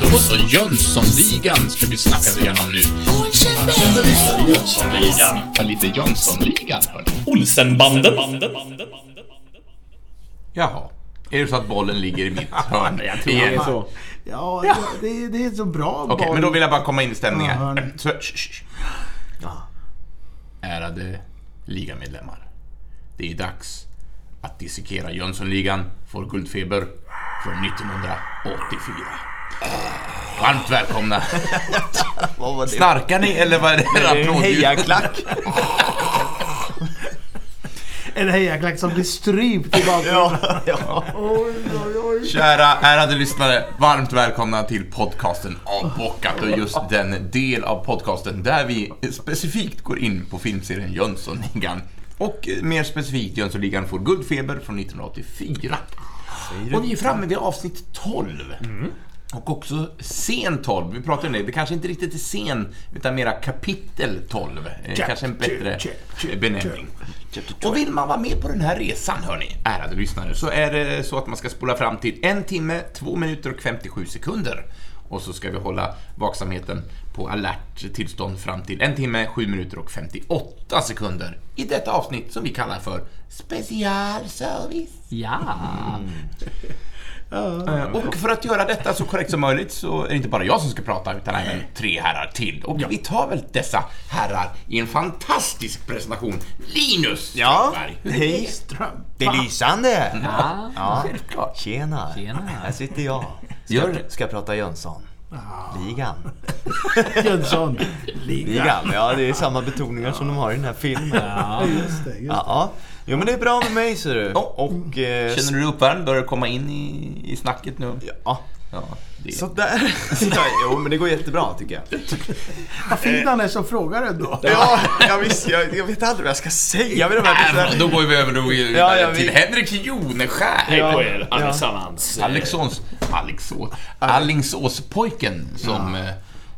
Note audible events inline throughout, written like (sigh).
Då så, Jönssonligan ska vi snacka igenom nu. Jönssonligan. Ja, lite Jönssonligan, hörni. Olsenbanden. Jaha. Är det så att bollen ligger i mitt (laughs) hörn? Jag tror det är så. Ja, det, det är så bra Okej, men då vill jag bara komma in i stämningen. Ja, här. Så, sh, sh. Ärade ligamedlemmar. Det är dags att dissekera Jönssonligan för guldfeber från 1984. Varmt välkomna. (laughs) Vad var det? Snarkar ni eller vad är det? Det är en hejaklack. (laughs) En hejaklack som blir strypt i bakgrunden. (laughs) ja, ja. Oj, oj, oj. Kära ärade lyssnare, varmt välkomna till podcasten Avbockat och just den del av podcasten där vi specifikt går in på filmserien Jönssonligan. Och mer specifikt Jönssonligan får guldfeber från 1984. Och vi är framme vid avsnitt 12. Och också scen 12. Vi pratar om det. Det kanske inte riktigt är scen, utan mera kapitel 12. Eh, Kanske en bättre benämning. Och vill man vara med på den här resan, hörni, ärade lyssnare, så är det så att man ska spola fram till en timme, två minuter och 57 sekunder. Och så ska vi hålla vaksamheten på alert tillstånd fram till en timme, sju minuter och 58 sekunder i detta avsnitt som vi kallar för specialservice. Ja. Eh, Och för att göra detta så korrekt som möjligt så är det inte bara jag som ska prata utan även tre herrar till. Och vi tar väl dessa herrar i en fantastisk presentation. Linus Ja, Strömberg, hej. Ström. Det är lysande. Ja. Ja, Självklart. tjena. Tjena. Här sitter jag. Ska, Gör ska prata Jönsson. Ligan. (laughs) Jönsson. Liga. Ligan, ja det är samma betoningar som de har i den här filmen. Ja. Just det, just det. Ja, ja. Jo men det är bra med mig ser du. Och... Eh, Känner du dig uppvärmd? Börjar du komma in i, i snacket nu? Ja. Ja, det är... Sådär. Ja, jo men det går jättebra tycker jag. Vad fin han är som frågar ändå. Ja, jag, visst, jag, jag vet aldrig vad jag ska säga vid de här Äh, då går vi över då Ja, jag till vet. Henrik Joneskär. Hej på Ja. er allesammans. Alingsås, Alingsåspojken som... eh,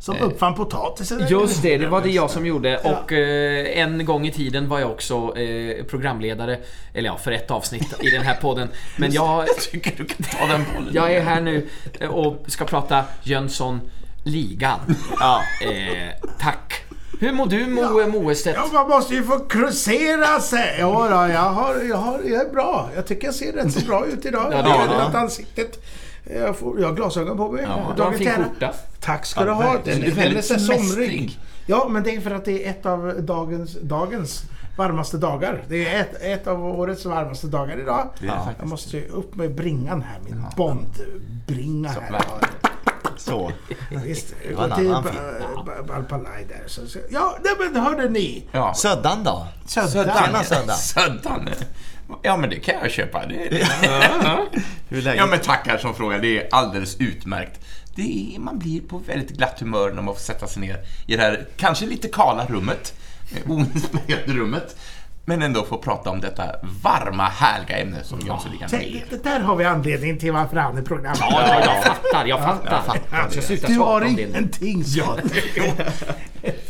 Som uppfann potatisen. Just det, det var det jag som gjorde och eh, en gång i tiden var jag också eh, programledare, eller ja, för ett avsnitt i den här podden. Men jag, (laughs) Jag tycker du kan ta den bollen. jag är här nu eh, och ska prata Jönsson Ligan. Ja. Eh, tack. Hur mår du Moe Moestedt? Ja, man måste ju få krusera sig. Ja, då, jag, har, jag, har, jag är bra. Jag tycker jag ser rätt så bra ut idag. Ja, Jag det har gör du. räddat ansiktet. Jag, får, jag har glasögon på mig. Ja, du har en fin skjorta. Tack ska Ja, du ha. Den, är väldigt somrig. Ja, men det är för att det är ett av dagens, dagens varmaste dagar. Det är ett, ett av årets varmaste dagar idag. Det faktiskt Jag måste ju upp med bringan här. Min Bondbringa här. Så. Visst, var en annan film. Balpalaj där. Så, så, ja, nej, men hörde ni. Ja. Söddan då? Söddan. Söddan. Söddan. Ja, men det kan jag köpa. Det, det. (laughs) Läget? Ja, men tackar som frågar. Det är alldeles utmärkt. Det är, man blir på väldigt glatt humör när man får sätta sig ner i det här kanske lite kala rummet, eh, oinspirerade rummet, men ändå få prata om detta varma, härliga ämne som Jönssonligan är. Tänk, det där har vi anledning till varför han är programmet. Ja, jag fattar, jag fattar. Jag ska sluta Du har ingenting. (laughs)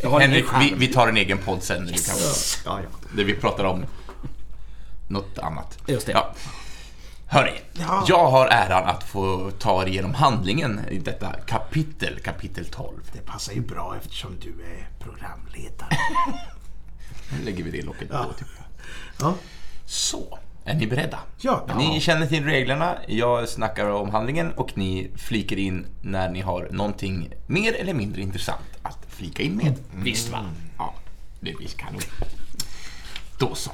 Jag ingen Henrik, vi, vi tar en egen podd sen, yes. kan, Ja, ja. där vi pratar om något annat. Just det. Ja. Hörni, Ja. jag har äran att få ta er igenom handlingen i detta kapitel, kapitel 12. Det passar ju bra eftersom du är programledare. (laughs) Nu lägger vi det locket på, tycker jag. Ja. Så, är ni beredda? Ja. Ni känner till reglerna, jag snackar om handlingen och ni flikar in när ni har någonting mer eller mindre intressant att flika in med. Visst va? Ja, det visst kanon. Då så.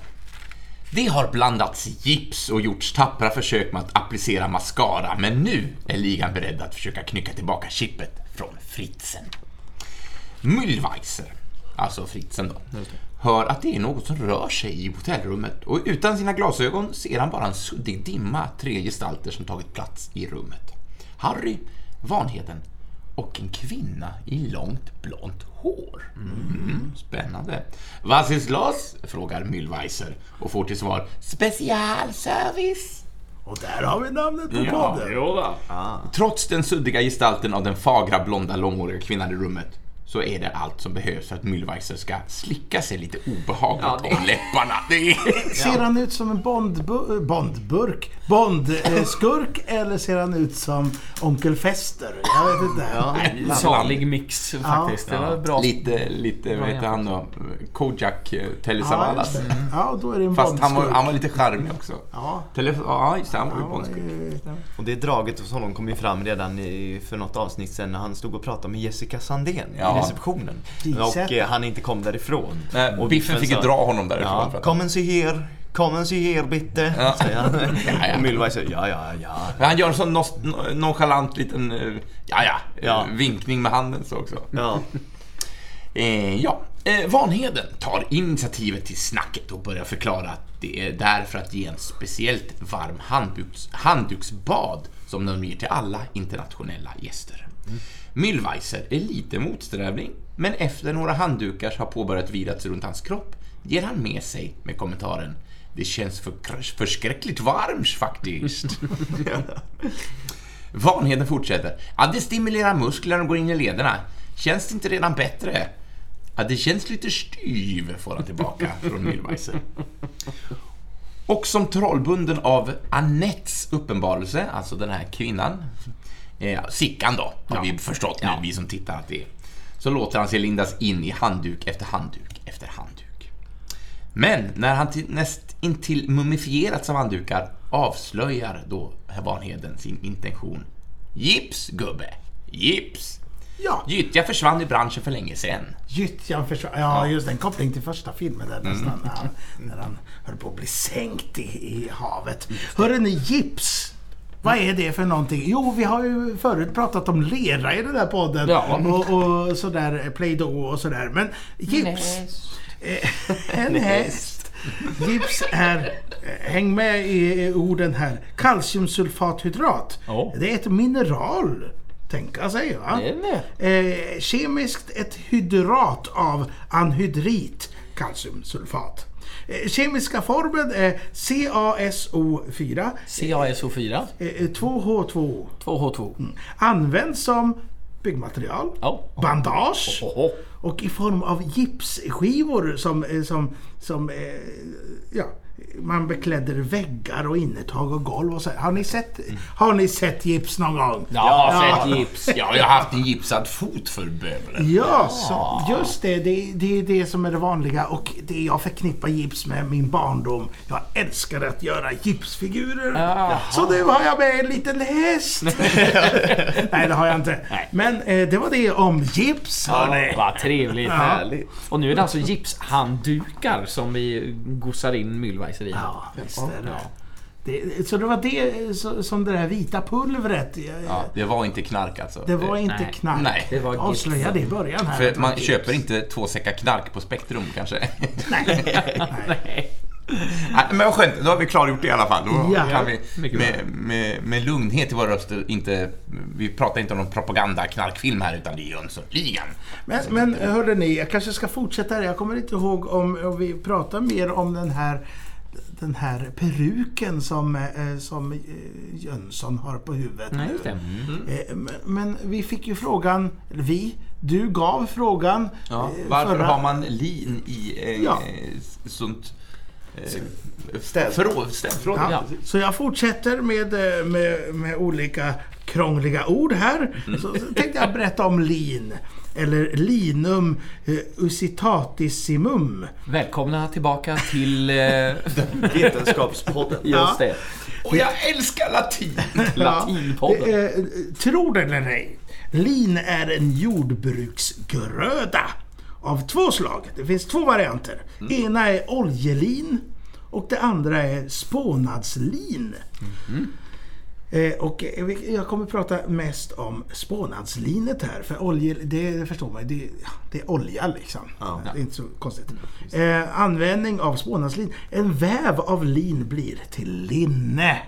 Det har blandats gips och gjorts tappra försök med att applicera mascara, men nu är ligan beredd att försöka knycka tillbaka chippet från Fritzen. Müllweiser, alltså Fritzen då, hör att det är något som rör sig i hotellrummet och utan sina glasögon ser han bara en suddig dimma, tre gestalter som tagit plats i rummet. Harry, Vanheden och en kvinna i långt blont hår. Mm, spännande. Los? frågar Müllweiser och får till svar specialservice. Och där har vi namnet på Ja. podden. Jo då. Trots den suddiga gestalten av den fagra blonda långhåriga kvinnan i rummet så är det allt som behövs för att Mühlweiser ska slicka sig lite obehagligt Ja, det- om läpparna. Det är... (laughs) Ser han ut som en bondbu- bondburk? Bondskurk? (laughs) eller ser han ut som Onkel Fester? Jag vet inte. Ja. En salig mix faktiskt. Det var bra. Lite, lite, vad heter han då? Kojak eh, Telly Ja, ja, då är det en Fast han var, han var lite charmig också. Ja. Tele, ja, just det. Han var ju Ja, bondskurk. eh, Och det draget hos honom kom ju fram redan i, för något avsnitt sen när han stod och pratade med Jessica Sandén Ja. Receptionen. Och eh, han inte kom därifrån. Nej, och Biffen fick ju dra honom därifrån. Ja, för att- kom and see here, come and see here bitte, Ja. säger han. (laughs) ja. Och Mühlweis säger ja, ja, ja. Men han gör en sån nonchalant liten, eh, ja ja, Ja. eh, vinkning med handen så också. ja. (laughs) Eh, ja, eh, Vanheden tar initiativet till snacket och börjar förklara att det är därför att ge en speciellt varm handduks, handduksbad som de ger till alla internationella gäster. Mühlweiser är lite motsträvlig, men efter några handdukar har påbörjat virats runt hans kropp ger han med sig med kommentaren Det känns för, förskräckligt varmt faktiskt. (laughs) Vanheden fortsätter. Ja, det stimulerar musklerna och går in i lederna. Känns det inte redan bättre? Ja, det känns lite styv, får han tillbaka från Mühlweiser. Och som trollbunden av Annettes uppenbarelse, alltså den här kvinnan, eh, Sickan då, har vi förstått nu, vi som tittar att det är, så låter han sig lindas in i handduk efter handduk efter handduk. Men när han till, näst intill mumifierats av handdukar avslöjar då Vanheden sin intention. Gips, gubbe! Gips! Ja, Gyttja försvann i branschen för länge sedan. Gyttjan försvann. Ja, just den koppling till första filmen där Mm. nästan. När han, när han höll på att bli sänkt i, i havet. Hörde ni, gips? Vad är det för någonting? Jo, vi har ju förut pratat om lera i den där podden. Ja. Och, och sådär, Play-Doh och sådär. Men gips... Eh, (laughs) en häst. Gips är, eh, häng med i orden här, kalciumsulfathydrat. Ja. Det är ett mineral, tänka sig. Va? Det är det. Eh, kemiskt ett hydrat av anhydrit, kalciumsulfat. Eh, kemiska formeln är CaSO4 CaSO4. eh, 2H2. 2H2. Används som byggmaterial, Ja. bandage Oho. och i form av gipsskivor som, eh, som, som eh, ja, man beklädder väggar och innertag och golv och så. Har ni sett, har ni sett gips någon gång? Jag har Ja. sett gips. Ja, jag har haft en gipsad fot för bövelen. Ja, så, just det, det. Det är det som är det vanliga och det jag förknippar gips med min barndom. Jag älskade att göra gipsfigurer. Jaha. Så nu har jag med en liten häst. (laughs) Nej, det har jag inte. Nej. Men eh, det var det om gips. hörni. Vad trevligt. Ja. Härligt. Och nu är det alltså gipshanddukar som vi gossar in Mühlweiser i. Ja, visst är det. Ja. det. Så det var det så- som det där vita pulvret. eh, Ja, det var inte knark alltså. Det var inte Nej. knark. Nej. Det var gips. Avslöja det i början här. För man köper inte två säckar knark på Spektrum kanske. Nej. (laughs) Nej. Nej, men vad skönt, då har vi klargjort det i alla fall. Då Ja. kan vi med, med, med lugnhet i våra röster inte... Vi pratar inte om någon propaganda-knarkfilm här utan det är Jönssonligan. Men, men hörde ni, jag kanske ska fortsätta här. Jag kommer inte ihåg om, om vi pratar mer om den här den här peruken som, eh, som eh, Jönsson har på huvudet Nej, det. Eh, men, men vi fick ju frågan, eller vi, du gav frågan. Ja, varför förra- har man lin i eh, Ja. sånt... Eh, Städ. förråd, städförråd? Ja, Ja. Så jag fortsätter med, med, med olika krångliga ord här. Mm. Så, så tänkte jag berätta om lin. Eller linum eh, usitatissimum. Välkomna tillbaka till... eh, (laughs) Vetenskapspodden. (laughs) Just det. Och jag älskar latin! (laughs) Latinpodden. Det är, eh, tror det eller ej, lin är en jordbruksgröda av två slag. Det finns två varianter. Ena är oljelin och det andra är spånadslin. Eh, och eh, jag kommer prata mest om spånadslinet här. För olje, det förstår man det, det är olja liksom. Det är inte så konstigt. Eh, användning av spånadslin. En väv av lin blir till linne.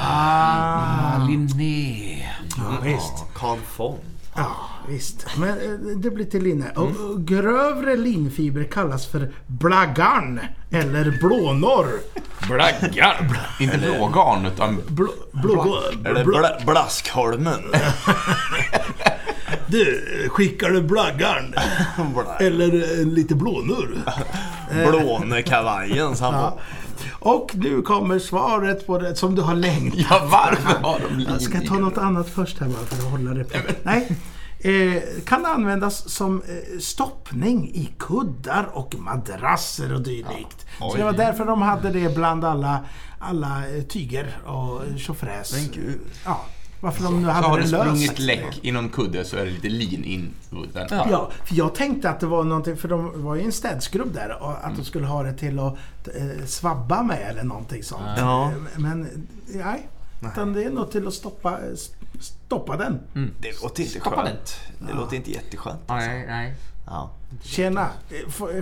Ah, Linné. ja, visst. Carl von. Ja, visst. Men eh, det blir till linne. Och grövre linfiber kallas för blagarn eller blånorr. Blaggar! Inte blågarn, utan... Blå, blå, Eller blå, bla, Blaskholmen. (laughs) Du, skickar du blaggarn? (laughs) Eller en lite blånur? Blånekavajen sa han. Och nu kommer svaret på det som du har längtat. Ja, varför har de lin Jag ska ta något annat först här bara för att hålla det på. Nej. Eh, kan användas som eh, stoppning i kuddar och madrasser och dylikt. Så det var därför de hade det bland alla, alla eh, tyger och tjofräs. Ja, varför de nu Så hade har det sprungit läck i någon kudde så är det lite lin in. Ja. Ja, för jag tänkte att det var någonting, för de var ju en städskrubb där, och att Mm. de skulle ha det till att eh, svabba med eller någonting sånt. Ja. Men nej, utan det är nog till att stoppa, stoppa den. Det låter inte Stoppa den. skönt. Det låter inte jätteskönt. Nej, nej. Ja. Tjena,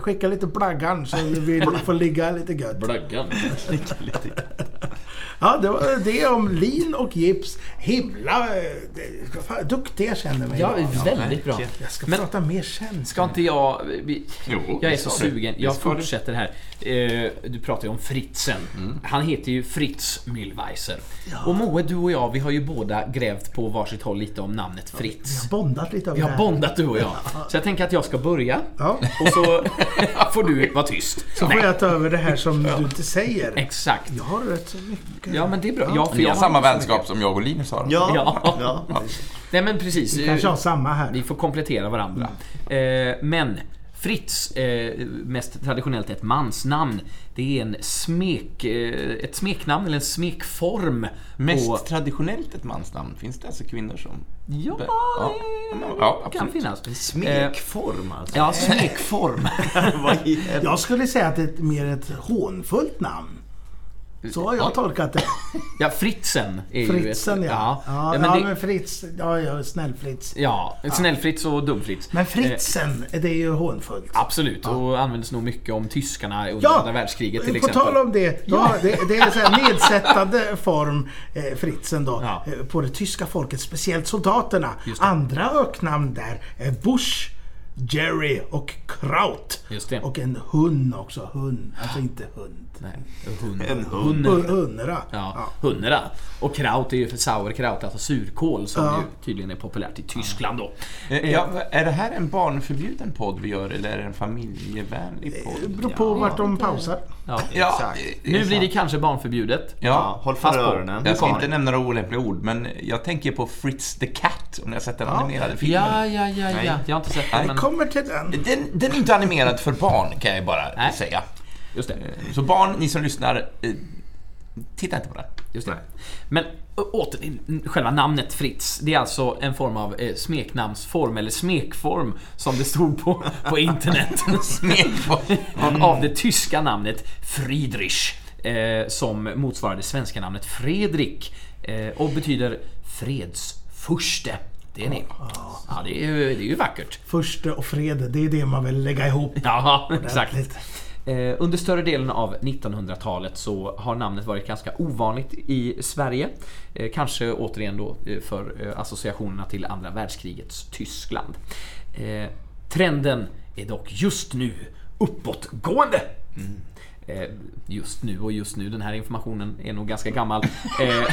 skicka lite blaggan så vi vill få ligga lite gött. Blaggan. Ja, det var det om lin och gips. Himla eh, fan, duktig jag känner mig Ja, väldigt bra. Jag ska Men- prata mer sen. Ska inte jag... Vi, Jo, jag är så sugen. Jag fortsätter här. Eh, du pratar ju om Fritzen. Mm. Han heter ju Fritz Mühlweiser. Och Moe, du och jag, vi har ju båda grävt på varsitt håll lite om namnet Fritz. Jag har bondat lite över Vi det har här. bondat du och jag. (laughs) Så jag tänker att jag ska börja. Ja. Och så får du vara tyst. Så får jag ta över det här som du inte säger. Exakt. Jag har rätt så mycket. Ja, men det är bra. Ja, för Ni jag har samma vänskap som jag och Linus har. Ja. Ja. ja. Nej men precis. Vi kanske har samma här. Vi får komplettera varandra. Eh, men Fritz, eh, mest traditionellt ett mansnamn. Det är en smek, eh, ett smeknamn eller en smekform. Mest på, traditionellt ett mansnamn. Finns det alltså kvinnor som... ja, Ja, det ja, kan absolut. finnas. Smekform alltså. Ja, smekform. (laughs) (laughs) Jag skulle säga att det är mer ett hånfullt namn. Så har jag tolkat det. (laughs) Ja, Fritzen är ju Fritzen ett... ja. Ja, ja, ja, men men, det, Fritz. Ja, ja, snäll-Fritz. ja snäll-Fritz och dum-Fritz. Men Eh, Fritzen, det är ju hånfullt. Absolut, och användes nog mycket om tyskarna under andra världskriget till på exempel. tal om det. Ja. det, det är en nedsättande form, eh, Fritzen då, Ja. eh, på det tyska folket, speciellt soldaterna. Andra öknamn där är Bush, Jerry och Kraut. Och en hund också. Hund, alltså inte hund. Nej, hund. En hund. Hun- Hundra. Ja, hundra. Och kraut är ju för sauerkraut, alltså surkål, som Ja. ju tydligen är populärt i Tyskland då. Eh, Ja, är det här en barnförbjuden podd vi gör eller är det en familjevänlig Det podd? beror på vart de pausar. Ja. Ja, Exakt. det är Nu blir det kanske barnförbjudet. Ja, Ja, håll fast för på. öronen. jag ska inte nämna några olämpliga ord, men jag tänker på Fritz the Cat, om ni har sett den animerade filmen. Ja, ja, ja, ja. Jag har inte sett den, men... Kommer till den. Den, den är inte animerad för barn, kan jag bara Nej. säga. Just det. Så barn, ni som lyssnar, eh, titta inte på den. Just det. Men åter själva namnet Fritz. Det är alltså en form av eh, smeknamnsform, eller smekform, som det stod på, på internet. (laughs) Smekform. av det tyska namnet Friedrich. Eh, som motsvarar det svenska namnet Fredrik. Eh, och betyder fredsfurste. Det är ni. Ja, det är, ju- det är ju vackert. Förste och fred, det är det man vill lägga ihop. Ja, exakt. Eh, under större delen av 1900-talet så har namnet varit ganska ovanligt i Sverige. Eh, kanske återigen då eh, för associationerna till andra världskrigets Tyskland. Trenden är dock just nu uppåtgående. Mm just nu och just nu, den här informationen är nog ganska gammal. Eh,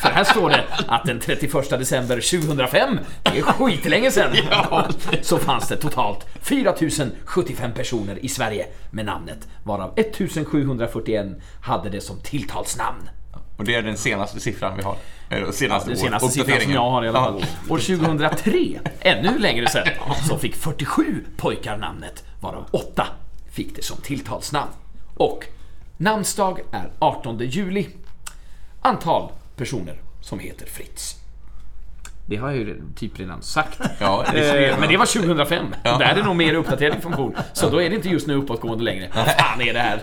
för här står det att den 31 december 2005, det är skitlänge sedan, (laughs) så fanns det totalt 4075 personer i Sverige med namnet, varav 1741 hade det som tilltalsnamn. Och det är den senaste siffran vi har. Senaste, Den år- senaste siffran som jag har i alla fall. Ja. År 2003, ännu längre sedan, så fick 47 pojkar namnet, varav 8 fick det som tilltalsnamn. Och namnsdag är 18 juli. Antal personer som heter Fritz. Det har jag ju typ redan sagt. (laughs) Ja, det Eh, Men det var 2005. Ja. Där är det nog mer uppdaterad information. Så då är det inte just nu uppåtgående längre. Vad fan är det här?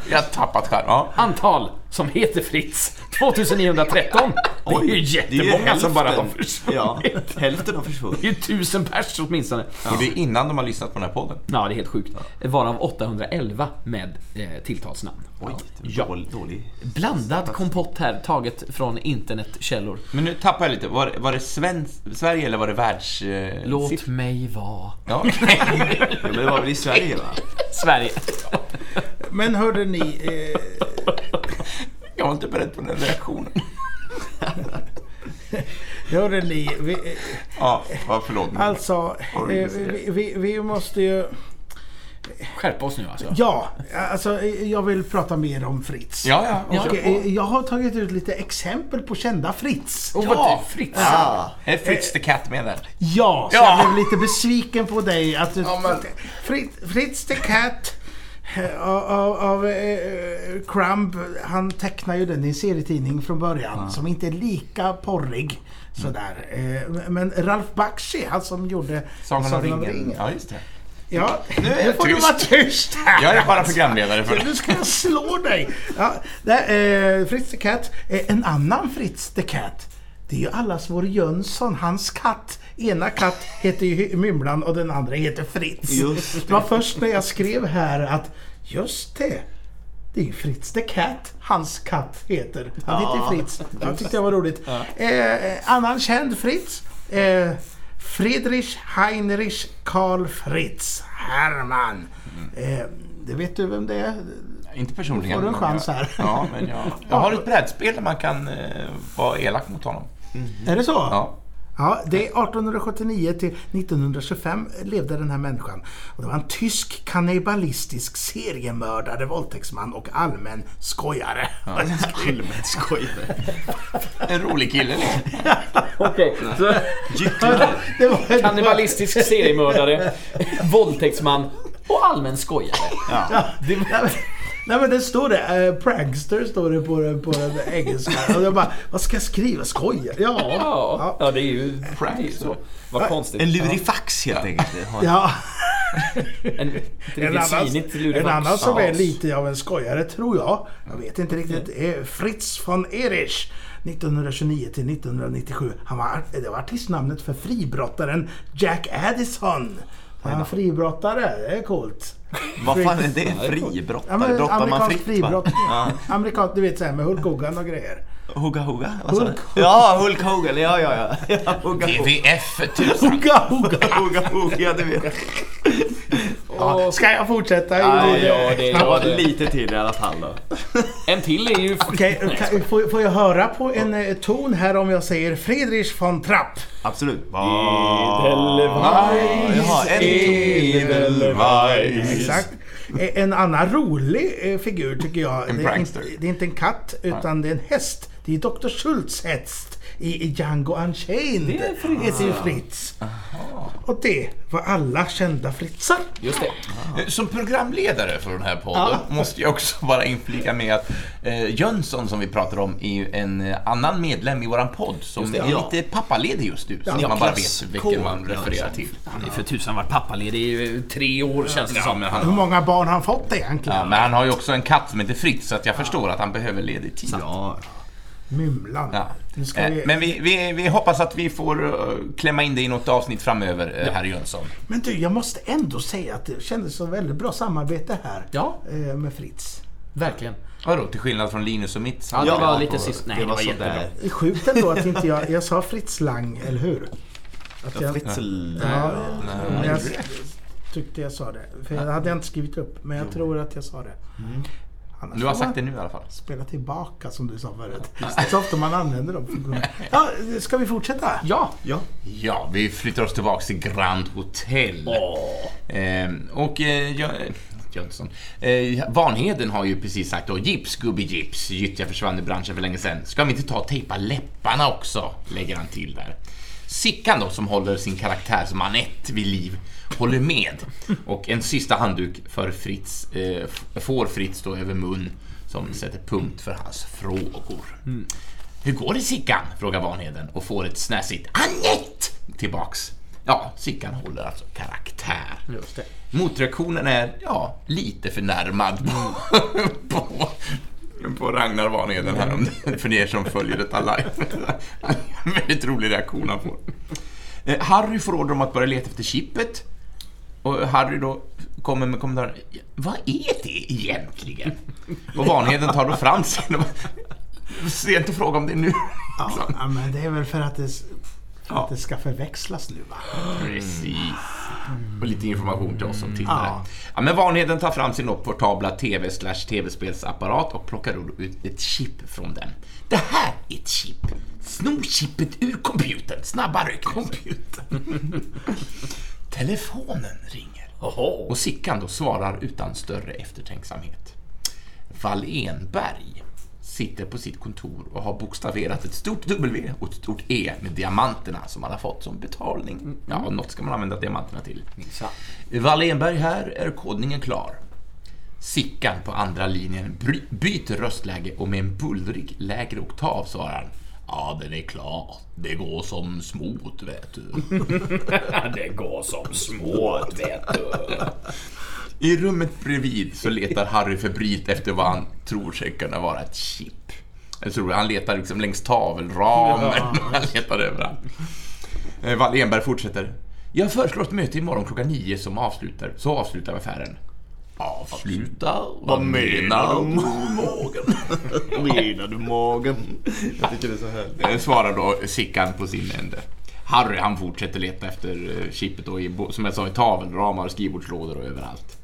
(laughs) Jag har tappat skärm. Ja. Antal som heter Fritz 2913. Det är ju jättemånga som bara har försvunnit. Ja, hälften har försvunnit. Det är ju tusen pers åtminstone. Och det är innan de har lyssnat på den här podden. Ja, det är helt sjukt. Varav 811 med eh, tilltalsnamn. Oj, Ja. dålig. Blandad kompott här, taget från internetkällor. Men nu tappar jag lite. Var, var det svensk, Sverige eller var det världs... Eh, Låt siffror? mig vara. Ja. (laughs) Ja, men det var väl i Sverige va? Sverige. Men hörde ni, eh, jag var inte beredd på den reaktionen. (laughs) Hörde ni, vi, Ja, förlåt. alltså, eh, vi, vi, vi måste ju... Skärpa oss nu alltså. Ja, alltså jag vill prata mer om Fritz. Ja, ja. Och, på. eh, jag har tagit ut lite exempel på kända Fritz. Och vad Fritz. Ah, Är Fritz the Cat med där? Ja, så Ja. jag blev lite besviken på dig. Att du, Ja, men- Fritz, Fritz the Cat eh, av, av, av eh, Crumb, han tecknar ju den i en serietidning från början som inte är lika porrig. Sådär. Eh, men Ralph Bakshi, han som gjorde Sagan om ringen. Ja, just det. Ja, Nu är jag får du tyst. vara tyst här. Jag är bara programledare för det. Nu ska jag slå dig! Ja, där, eh, Fritz the Cat. Eh, en annan Fritz the Cat. Det är ju allas vår Jönsson, hans katt. Ena katt heter ju Mymlan och den andra heter Fritz. Just det var först när jag skrev här att just det. Det är ju Fritz the Cat. Hans katt heter. Han heter Ja, Fritz. Jag tyckte det var roligt. Eh, annan känd Fritz. Eh, Friedrich Heinrich Karl Fritz Hermann. Eh, det vet du vem det är? Inte personligen. Får du en chans jag, här? Ja, men jag, jag har ett brädspel där man kan eh, vara elak mot honom. Är det så? Ja. Ja, det är 1879 till 1925 levde den här människan. Och det var en tysk kannibalistisk seriemördare, våldtäktsman och allmän skojare. allmänt skojare. (laughs) En rolig kille liksom. Okej, (laughs) det kannibalistisk seriemördare, våldtäktsman och allmän skojare. Ja. Men- Nej men det står det, eh, prankster står det på, den- på den engelska. Och jag bara, vad ska jag skriva? Skojar? Ja. Ja, ja det är ju det är ju så. Vad konstigt. En lurifax helt enkelt. Ja. En, En annan, en annan som är lite av en skojare tror jag, jag vet inte riktigt, är Fritz von Erich. 1929 till 1997. Han var, det var artistnamnet för fribrottaren Jack Addison. Han är fribrottare, det är coolt. Vad fan är det? Fribrottare? men Brottar man fritt fribrott. va? Ja. Amerikansk, du vet såhär med Hulk Hogan och grejer. Hugga Hugga? Du? Hulk- Ja, Hulk Hogan. Ja, ja, ja. ja (laughs) Hugga. TVF 1000. Hugga Hugga! Hugga Hugga, det vet. Ja, ska jag fortsätta? Ja, ja, det är lite till i alla fall då. En till är ju... Okej, kan- får, får jag höra på en eh, ton här om jag säger Friedrich von Trapp? Absolut. Edelweiss, Edelweiss. Exakt. Eh, En annan rolig eh, figur tycker jag. En det, är prankster. inte, det är inte en katt utan det är en häst. Det är Dr. Schultz häst i i Django Unchained. Det är Fritz. Och det var alla kända Fritzar. Just det. Eh, Som programledare för den här podden måste jag också bara inflika med att eh, Jönsson som vi pratar om är en eh, annan medlem i våran podd som det, är ja. lite pappaledig just nu. Så att Ja, man bara vet vilken man refererar till. Han är för tusan varit pappaledig i tre år känns det Ja, som. men Hur han, många barn har han fått egentligen? ja, men han har ju också en katt som heter Fritz så att jag förstår att han behöver ledig tid. Ja. Mymlan. Ja. Eh, vi... Men vi, vi, vi hoppas att vi får eh, klämma in det i något avsnitt framöver, eh, herr Jönsson. Men du, jag måste ändå säga att det kändes som väldigt bra samarbete här. Ja. Med Fritz. Verkligen. Vadå, till skillnad från Linus och mitt? Ja, det Ja, var lite och sist. Nej, det det var var jättebra. sådär. Det är sjukt ändå att inte jag... Jag sa Fritz Lang, eller hur? Att jag, Fritzl. Ja, men jag tyckte jag sa det. För jag hade inte skrivit upp, men jag tror att jag sa det. Annars Du har sagt det nu i alla fall. Spela tillbaka som du sa förut. Det är så ofta man använder dem. Ja, ska vi fortsätta? Ja. Ja. Ja, vi flyttar oss tillbaks till Grand Hotel. Ehm, och eh, jag, Jönsson. Eh, Vanheden har ju precis sagt då, gips gubbe gips, gyttja försvann i branschen för länge sedan. Ska vi inte ta och tejpa läpparna också? Lägger han till där. Sickan då, som håller sin karaktär som Anette vid liv, håller med. Och en sista handduk för Fritz, eh, får Fritz då över mun som sätter punkt för hans frågor. Hur går det Sickan? frågar Vanheden och får ett snäsigt Anette tillbaks. Ja, Sickan håller alltså karaktär. Motreaktionen är, ja, lite förnärmad på, (laughs) på, på Ragnar Vanheden här, för er som följer detta live. En väldigt rolig reaktion han får. Eh, Harry får order om att börja leta efter chippet. Och Harry då kommer med kommentaren, vad är det egentligen? Och Vanheden tar då fram sin och Se inte fråga om det nu. Ja, men det är väl för att det, för att det ska förväxlas nu va? Precis. Och lite information till oss som tittare. Ja. Ja, men Vanheden tar fram sin portabla TV tv-spelsapparat och plockar ut ett chip från den. Det här är ett chip, Snor chippet ur computern. Snabbare, computern. (laughs) Telefonen ringer. Och Sickan då svarar utan större eftertänksamhet. Wallenberg sitter på sitt kontor och har bokstaverat ett stort W och ett stort E med diamanterna som han har fått som betalning. Ja, något ska man använda diamanterna till. Wallenberg här är kodningen klar. Sickan på andra linjen byter röstläge och med en bullrig lägre oktav svarar han. Ja, den är klar. Det går som smort, vet du. (laughs) (laughs) Det går som småt, vet du. I rummet bredvid så letar Harry febrilt efter vad han tror sig kunna vara ett chip. Jag tror han letar liksom längs tavelramen, (laughs) han letar överallt. Eh, Wallenberg fortsätter. Jag föreslår ett möte imorgon klockan nio som avslutar, så avslutar vi affären. Avsluta? Vad menar du? Magen? (laughs) Menar du magen? Jag tycker det är så härligt. Eh, Svarar då Sickan på sin ände. Harry han fortsätter leta efter eh, chippet då i, som jag sa, i tavelramar, skrivbordslådor och överallt.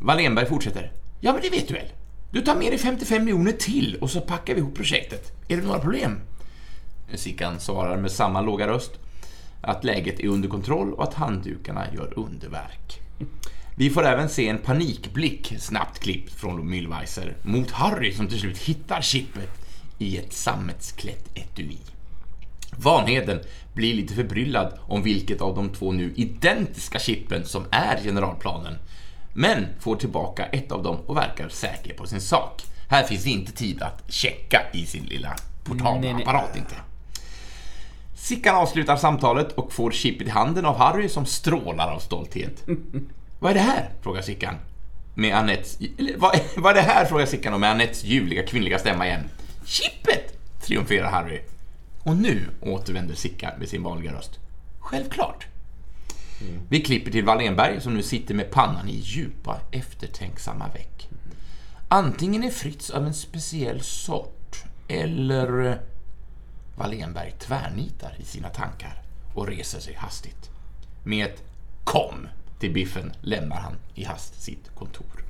Wallenberg fortsätter. Ja men det vet du väl? Du tar med dig 55 miljoner till och så packar vi ihop projektet. Är det några problem? Sickan svarar med samma låga röst att läget är under kontroll och att handdukarna gör underverk. Vi får även se en panikblick, snabbt klippt från Müllweiser, mot Harry som till slut hittar chippet i ett sammetsklätt etui. Vanheden blir lite förbryllad om vilket av de två nu identiska chippen som är generalplanen, men får tillbaka ett av dem och verkar säker på sin sak. Här finns inte tid att checka i sin lilla portabla Nej, nej. apparat inte. Sickan avslutar samtalet och får chippet i handen av Harry som strålar av stolthet. (laughs) Vad är det här? frågar Sickan. Med Anettes... Eller, vad, (laughs) vad är det här? frågar Sickan och med Anettes ljuvliga kvinnliga stämma igen. Chippet! triumferar Harry. Och nu återvänder Sickan med sin vanliga röst. Självklart. Vi klipper till Wallenberg som nu sitter med pannan i djupa eftertänksamma veck. Antingen är Fritz av en speciell sort eller eh, Wallenberg tvärnitar i sina tankar och reser sig hastigt. Med ett kom till biffen lämnar han i hast sitt kontor.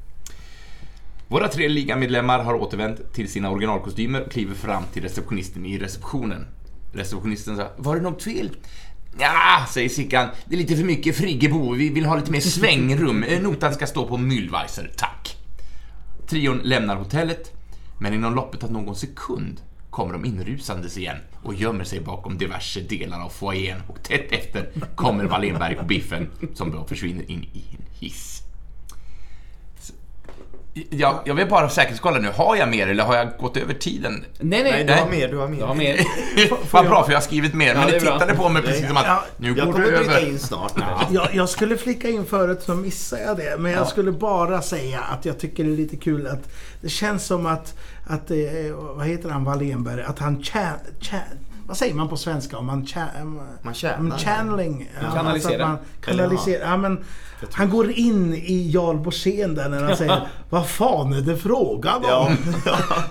Våra tre ligamedlemmar har återvänt till sina originalkostymer och kliver fram till receptionisten i receptionen. Receptionisten sa, var det något fel? Ja, säger Sickan, det är lite för mycket Friggebo, vi vill ha lite mer svängrum. Eh, notan ska stå på Müllweiser, tack. Trion lämnar hotellet, men inom loppet av någon sekund kommer de inrusandes igen och gömmer sig bakom diverse delar av foajén och tätt efter kommer Wallenberg och Biffen som då försvinner in i en hiss. Jag, jag vill bara säkerhetskolla nu, har jag mer eller har jag gått över tiden? Nej, nej. Nej, du har mer, du har mer. Jag har mer. (laughs) Vad bra, för jag har skrivit mer, men det ni tittade på mig precis som att Ja, nu går bryta över. in snart. Jag, jag skulle flika in förut så missade jag det. Men jag skulle bara säga att jag tycker det är lite kul att det känns som att, att är- vad heter han Wallenberg, att han chan, vad säger man på svenska om man Man tjänar. men channeling. Ja, Kanalisera. man kanaliserar. Ja, men han går in i Jarl Borssén där när han säger Vad fan är det frågan om? Ja.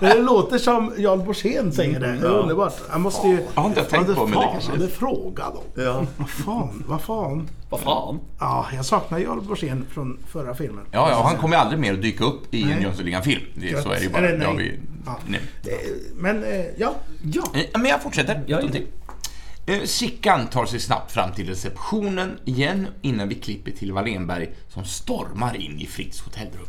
(laughs) det låter som Jarl Borssén säger det. Det är underbart. Han måste ju... Jag har inte tänkt vad på, men det fan kanske- är det frågan om? Ja. Vad fan, vad fan. Vad fan? Ja, jag saknar Jarl Borssén från förra filmen. Ja, ja, han kommer aldrig mer att dyka upp i en. Jönssonligan-film. Det- Så är det ju bara. Eller Det har nej. vi Ja. Eh, Men, eh, ja. Ja. Eh, Men jag fortsätter. Ja, ja. Sickan tar sig snabbt fram till receptionen igen innan vi klipper till Wallenberg som stormar in i Fritz hotellrum.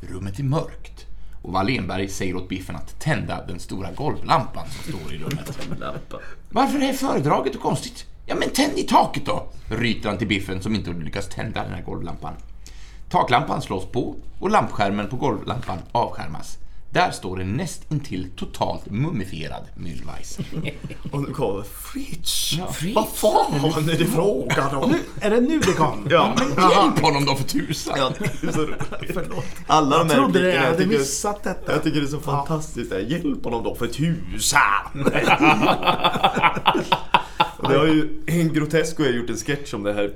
Rummet är mörkt och Wallenberg säger åt Biffen att tända den stora golvlampan som står i rummet. (laughs) Varför är föredraget så konstigt? Ja, men tänd i taket då! Ryter han till Biffen som inte lyckas tända den här golvlampan. Taklampan slås på och lampskärmen på golvlampan avskärmas. Där står en näst intill totalt mumifierad Müllweiser. (laughs) Och nu kommer Fritz. Fritz. Vad fan är det frågan om? Är det nu det kom? Ja. Hjälp honom då för tusan! Ja. Förlåt. Alla de Jag här trodde det, jag hade tycker- missat detta. Jag tycker det är så fantastiskt. där. Hjälp honom då för tusan! (laughs) Och det har ju Grotesco har gjort en sketch om det här.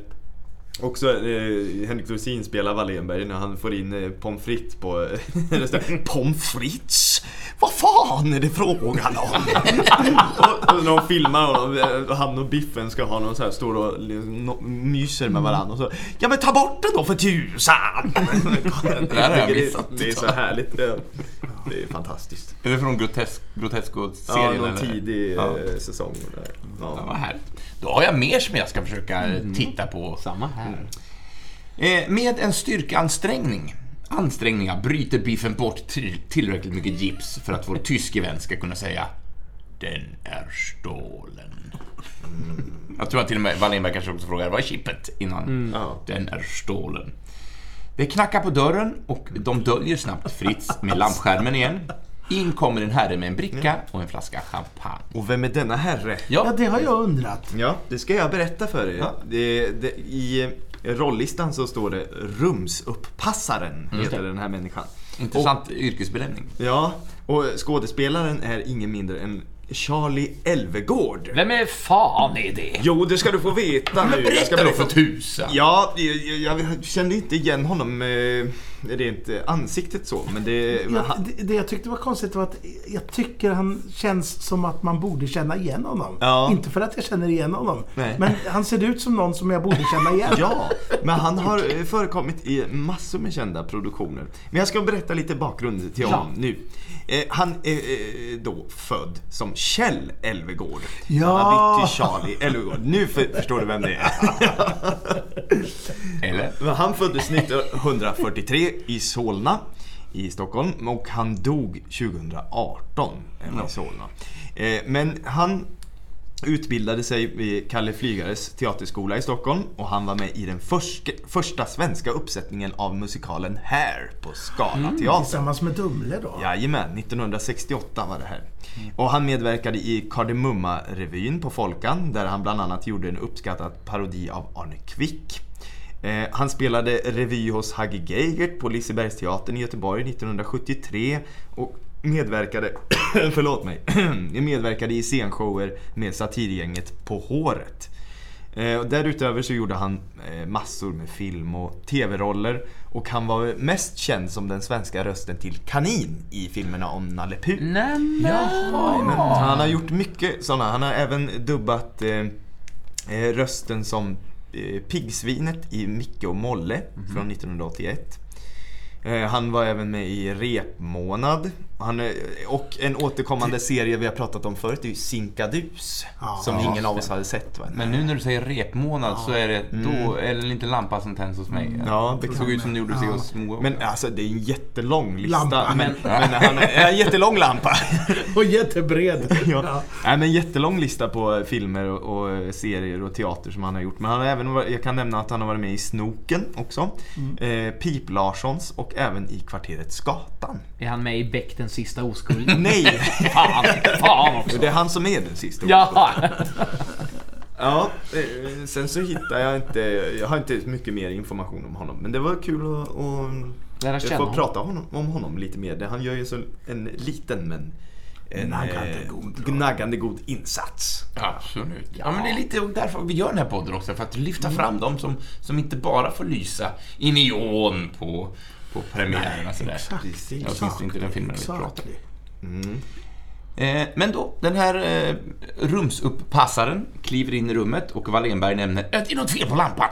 Också eh, Henrik Dorsin spelar Wallenberg när han får in eh, pommes frites på (laughs) eh, restaurang. Pommes frites? Vad fan är det frågan om? (laughs) och, och de filmar och eh, han och Biffen ska ha någon så här, står och liksom no- myser med varandra och så Ja men ta bort den då för tusan! (laughs) Det här har jag det, missat. det är så härligt. Det, det är fantastiskt. Är det från Grotesk, Ja, Grotesco-serien? någon eller? tidig Ja. eh, säsong. Där. Ja, Ja. vad härligt. Då har jag mer som jag ska försöka titta på. Samma här. Eh, med en styrkeansträngning ansträngningar bryter Biffen bort till, tillräckligt mycket gips för att vår tyske vän ska kunna säga Den är stålen. Jag tror att till och med Wallenberg kanske också frågar vad är chippet innan. Ja. Den är stålen. Det knackar på dörren och de döljer snabbt Fritz med lampskärmen igen. In kommer en herre med en bricka och en flaska champagne. Och vem är denna herre? Ja, Ja, det har jag undrat. Ja, det ska jag berätta för er. Ja. Det, det, I rollistan så står det Rumsuppassaren, heter den här människan. intressant yrkesbenämning. Ja, och skådespelaren är ingen mindre än Charlie Elvegård. Vem är fan är det? Jo, det ska du få veta nu. Jag ska Berätta då för tusan! Ja, jag, jag, jag kände inte igen honom eh, rent eh, ansiktet så, men det... Jag, han, det, det jag tyckte var konstigt var att jag tycker han känns som att man borde känna igen honom. Ja. Inte för att jag känner igen honom. Nej. Men han ser ut som någon som jag borde känna igen. (laughs) Ja, men han har eh, förekommit i massor med kända produktioner. Men jag ska berätta lite bakgrund till honom nu. Eh, han är eh, då född som Kjell Elvegård. Ja. Han till Charlie Elvegård. Nu för, förstår du vem det är. (laughs) Eller? Men han föddes 1943 i Solna i Stockholm och han dog 2018 i Solna. Eh, Men han utbildade sig vid Kalle Flygares teaterskola i Stockholm och han var med i den förska, första svenska uppsättningen av musikalen Hair på Scala teater. Tillsammans med Dumle då. Jajamän, 1968 var det här. Och han medverkade i Kardemumma-revyn på Folkan där han bland annat gjorde en uppskattad parodi av Arne Kvick. Eh, han spelade revy hos Hagge Geigert på Lisebergsteatern i Göteborg 1973 och medverkade, (coughs) förlåt mig, (coughs) medverkade i scenshower med satirgänget På håret. Eh, därutöver så gjorde han eh, massor med film och tv-roller och han var mest känd som den svenska rösten till Kanin i filmerna om Nalle Puh. Nämen! Men han har gjort mycket sådana. Han har även dubbat eh, eh, rösten som eh, piggsvinet i Micke och Molle från 1981. Eh, han var även med i Repmånad. Han, är- och en återkommande serie vi har pratat om förut är ju Sinkadus. Ja. som Ja. ingen av oss hade sett. Va? Men nu när du säger repmånad så är det då är det inte lampa som tänds hos mig. Ja, det såg ut som det gjorde Ja. hos Moa. Men alltså det är en jättelång lista. Lampa. Men, men (laughs) han är, en jättelång lampa. (laughs) Och jättebred. (laughs) ja. Nej, men jättelång lista på filmer och, och serier och teater som han har gjort. Men han har även jag kan nämna att han har varit med i Snoken också. Eh, Pip Larssons och även i Kvarteret Skatan. Är han med i den sista oskulden? (laughs) Nej! Fan, fan också. Det är han som är den sista. Ja. Ja, eh, sen så hittar jag inte, jag har inte mycket mer information om honom. Men det var kul att, att Lära känna får honom. prata honom, om honom lite mer. Det- Han gör ju så en liten men en Naggande eh, god. naggande god insats. Absolut. Ja, men det är lite därför vi gör den här podden också. För att lyfta fram dem som, som inte bara får lysa i neon på, på premiärerna. sådär. Precis. Ja, åtminstone inte den filmen vi pratar. Mm. Eh, men då, den här eh, rumsuppassaren kliver in i rummet och Wallenberg nämner att det är något fel på lampan,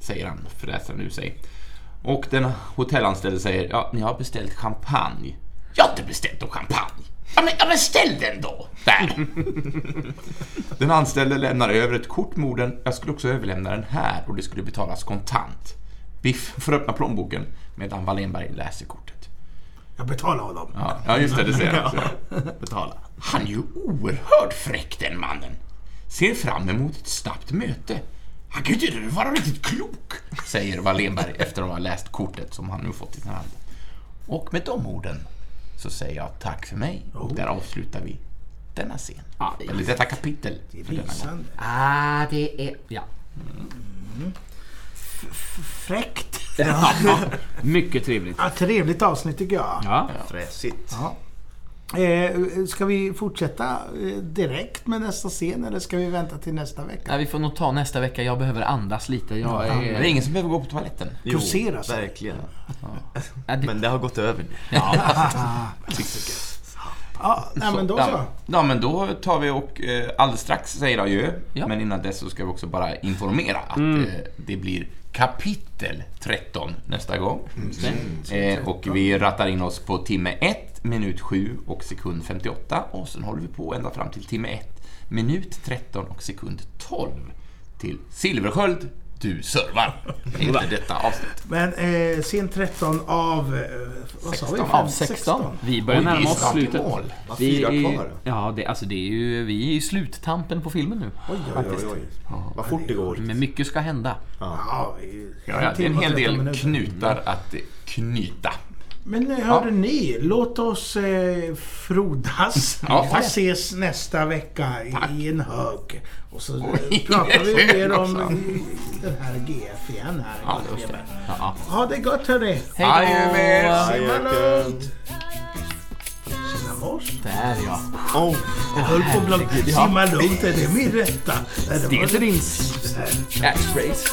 säger han fräsande ur sig. Och den hotellanställde säger, ja, ni har beställt champagne. Jag har inte beställt någon champagne. Ja men, ja, men ställ den då! Där! (laughs) den anställde lämnar över ett kort med orden, jag skulle också överlämna den här och det skulle betalas kontant. Biff får öppna plånboken medan Wallenberg läser kortet. Jag betalar honom. Ja, ja just det, det säger han. också. Betala. Han är ju oerhört fräck den mannen. Ser fram emot ett snabbt möte. Han kan ju inte vara riktigt klok, säger Wallenberg efter att ha läst kortet som han nu fått i sin hand. Och med de orden så säger jag tack för mig och där avslutar vi denna scen. Ja, det är Eller detta kapitel. Det är lysande. Ah, det är... Ja. Fräckt. (laughs) Mycket trevligt. Ja, trevligt avsnitt tycker jag. Ja. Fräsigt. Ja. Eh, ska vi fortsätta eh, direkt med nästa scen eller ska vi vänta till nästa vecka? Nej, vi får nog ta nästa vecka. Jag behöver andas lite. Jag Det är är... ingen som behöver gå på toaletten. Jo, Kursera sig. verkligen. Ja. Men det har gått över nu. Ja. (laughs) Ja, nej, men då så. Ja, ja, men då tar vi och eh, alldeles strax säger adjö. Ja. Men innan dess så ska vi också bara informera att Mm. eh, det blir kapitel 13 nästa gång. Eh, och vi rattar in oss på timme 1, minut 7 och sekund 58. Och sen håller vi på ända fram till timme 1, minut 13 och sekund 12. Till Silversköld, du servar. Inte detta avsnitt. Men eh, scen 13 av... Eh, vad sa vi? 16 Fem- Av 16. Vi börjar Oj, vi är närma oss snart i slutet. mål. Fyra är, kvar. ja, det, alltså det är ju, vi är i sluttampen på filmen nu. Oj, oj, oj. Oj. Vad fort det går. Men mycket ska hända. Ja, Ja, ja, det är en hel 13 del knutar att knyta. Men eh, hörde ni, låt oss eh, frodas. Ja, vi ses nästa vecka i en hög. Och så Oj, pratar vi mer om eh, den här GF igen här. Ja, just det. Ja. Ha det gott hörni. Hej Adjö med er. Simma lugnt. Simma mors. Där ja. Oh, Jag höll på att glömma. Ja. Simma lugnt, är det min rätta? Det är din catchphrase.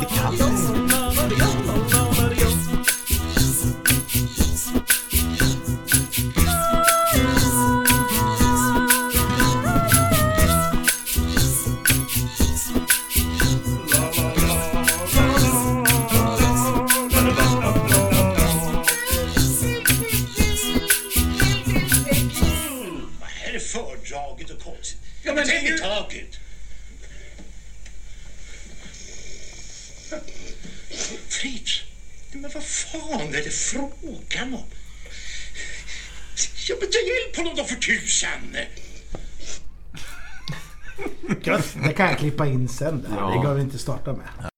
det kan Det kan jag klippa in sen. Det behöver vi inte starta med.